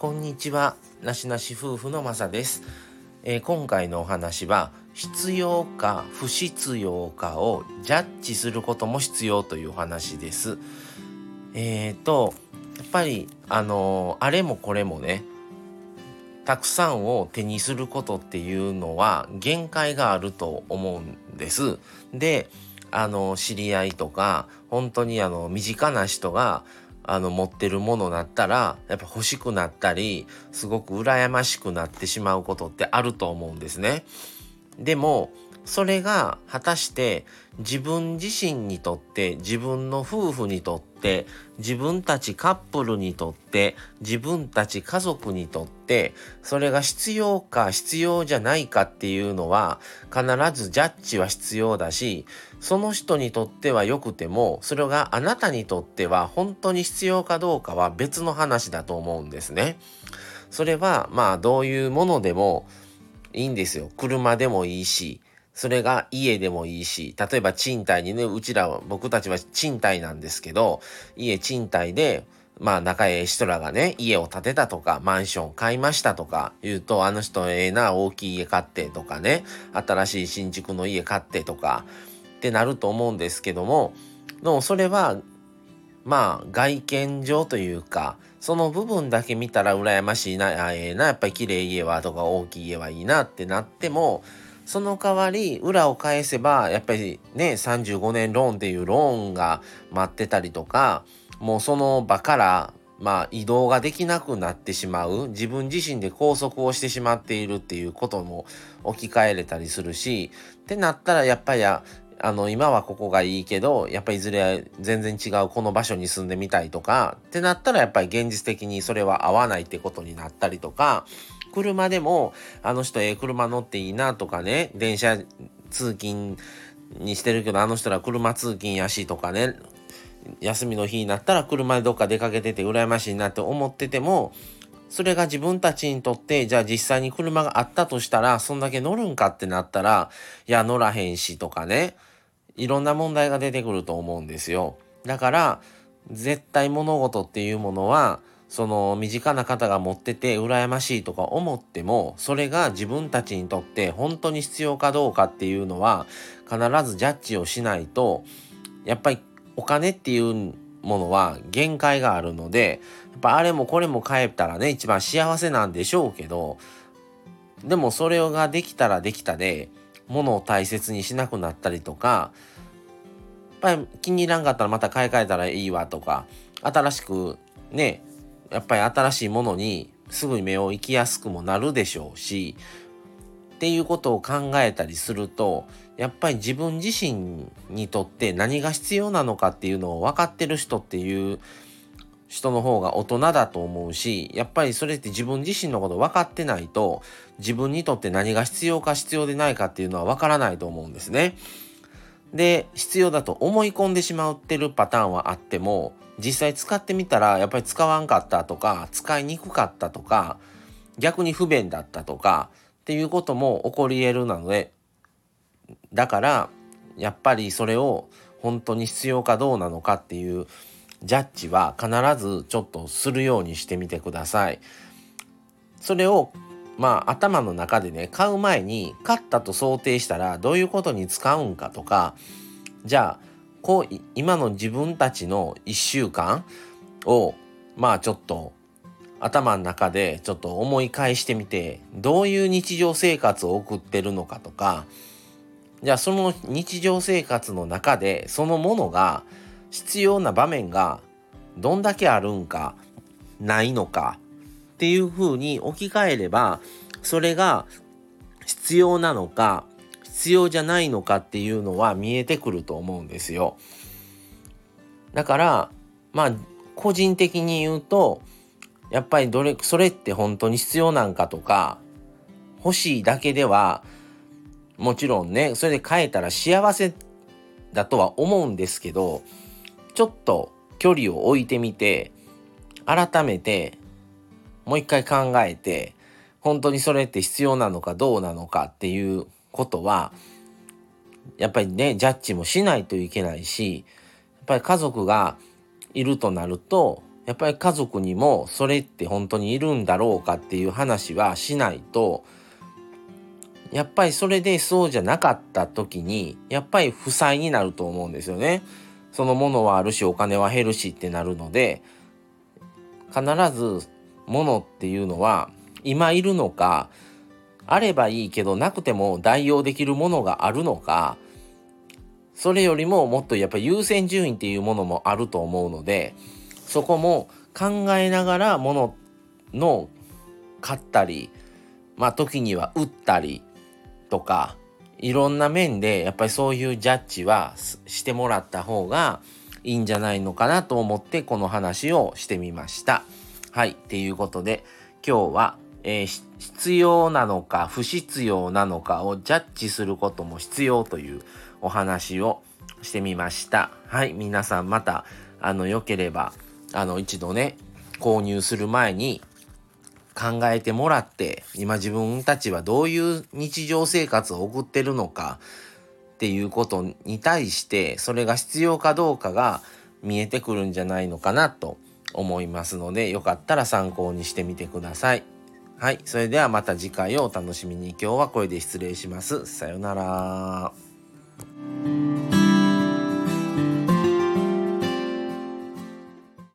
こんにちは。なしなし夫婦のまさです、えー、今回のお話は必要か不必要かをジャッジすることも必要というお話です。えーとやっぱりあのー、あれもこれもねたくさんを手にすることっていうのは限界があると思うんです。であの知り合いとか本当にあの身近な人があの持ってるものだったらやっぱ欲しくなったりすごく羨ましくなってしまうことってあると思うんですね。でもそれが果たして自分自身にとって自分の夫婦にとって自分たちカップルにとって自分たち家族にとってそれが必要か必要じゃないかっていうのは必ずジャッジは必要だしその人にとっては良くてもそれがあなたにとっては本当に必要かどうかは別の話だと思うんですね。それはまあどういうものでもいいんですよ。車でもいいしそれが家でもいいし、例えば賃貸にね、うちらは、僕たちは賃貸なんですけど、家賃貸で、まあ仲ええ人らがね、家を建てたとか、マンション買いましたとか言うと、あの人ええな、大きい家買ってとかね、新しい新築の家買ってとか、ってなると思うんですけども、でもそれは、まあ外見上というか、その部分だけ見たら羨ましいな、ええな、やっぱり綺麗家はとか大きい家はいいなってなっても、その代わり裏を返せばやっぱりね35年ローンっていうローンが待ってたりとかもうその場からまあ移動ができなくなってしまう自分自身で拘束をしてしまっているっていうことも置き換えれたりするしってなったらやっぱりあの今はここがいいけどやっぱりいずれ全然違うこの場所に住んでみたいとかってなったらやっぱり現実的にそれは合わないってことになったりとか車でも、あの人ええ車乗っていいなとかね、電車通勤にしてるけど、あの人ら車通勤やしとかね、休みの日になったら車でどっか出かけてて羨ましいなって思ってても、それが自分たちにとって、じゃあ実際に車があったとしたら、そんだけ乗るんかってなったら、いや、乗らへんしとかね、いろんな問題が出てくると思うんですよ。だから、絶対物事っていうものは、その身近な方が持ってて羨ましいとか思ってもそれが自分たちにとって本当に必要かどうかっていうのは必ずジャッジをしないとやっぱりお金っていうものは限界があるのでやっぱあれもこれも買えたらね一番幸せなんでしょうけどでもそれができたらできたで物を大切にしなくなったりとかやっぱり気に入らんかったらまた買い替えたらいいわとか新しくねやっぱり新しいものにすぐに目を行きやすくもなるでしょうしっていうことを考えたりするとやっぱり自分自身にとって何が必要なのかっていうのを分かってる人っていう人の方が大人だと思うしやっぱりそれって自分自身のこと分かってないと自分にとって何が必要か必要でないかっていうのは分からないと思うんですね。で必要だと思い込んでしまってるパターンはあっても実際使ってみたらやっぱり使わんかったとか使いにくかったとか逆に不便だったとかっていうことも起こり得るなのでだからやっぱりそれを本当に必要かどうなのかっていうジャッジは必ずちょっとするようにしてみてください。それをまあ頭の中でね買う前に買ったと想定したらどういうことに使うんかとかじゃあこう今の自分たちの1週間をまあちょっと頭の中でちょっと思い返してみてどういう日常生活を送ってるのかとかじゃあその日常生活の中でそのものが必要な場面がどんだけあるんかないのかっていうふうに置き換えればそれが必要なのか必要じゃないのかっていうのは見えてくると思うんですよ。だからまあ個人的に言うとやっぱりどれそれって本当に必要なんかとか欲しいだけではもちろんねそれで変えたら幸せだとは思うんですけどちょっと距離を置いてみて改めてもう一回考えて本当にそれって必要なのかどうなのかっていうことはやっぱりねジャッジもしないといけないしやっぱり家族がいるとなるとやっぱり家族にもそれって本当にいるんだろうかっていう話はしないとやっぱりそれでそうじゃなかった時にやっぱり負債になると思うんですよね。そのものはあるしお金は減るしってなるので必ず物っていうのは今いるのかあればいいけどなくても代用できるものがあるのかそれよりももっとやっぱり優先順位っていうものもあると思うのでそこも考えながらものの買ったりまあ時には売ったりとかいろんな面でやっぱりそういうジャッジはしてもらった方がいいんじゃないのかなと思ってこの話をしてみました。はい。っていうことで今日は、えー、必要なのか不必要なのかをジャッジすることも必要というお話をしてみました。はい。皆さんまたあの良ければあの一度ね購入する前に考えてもらって今自分たちはどういう日常生活を送ってるのかっていうことに対してそれが必要かどうかが見えてくるんじゃないのかなと思いますので、よかったら参考にしてみてください。はい。それではまた次回をお楽しみに。今日はこれで失礼します。さようなら。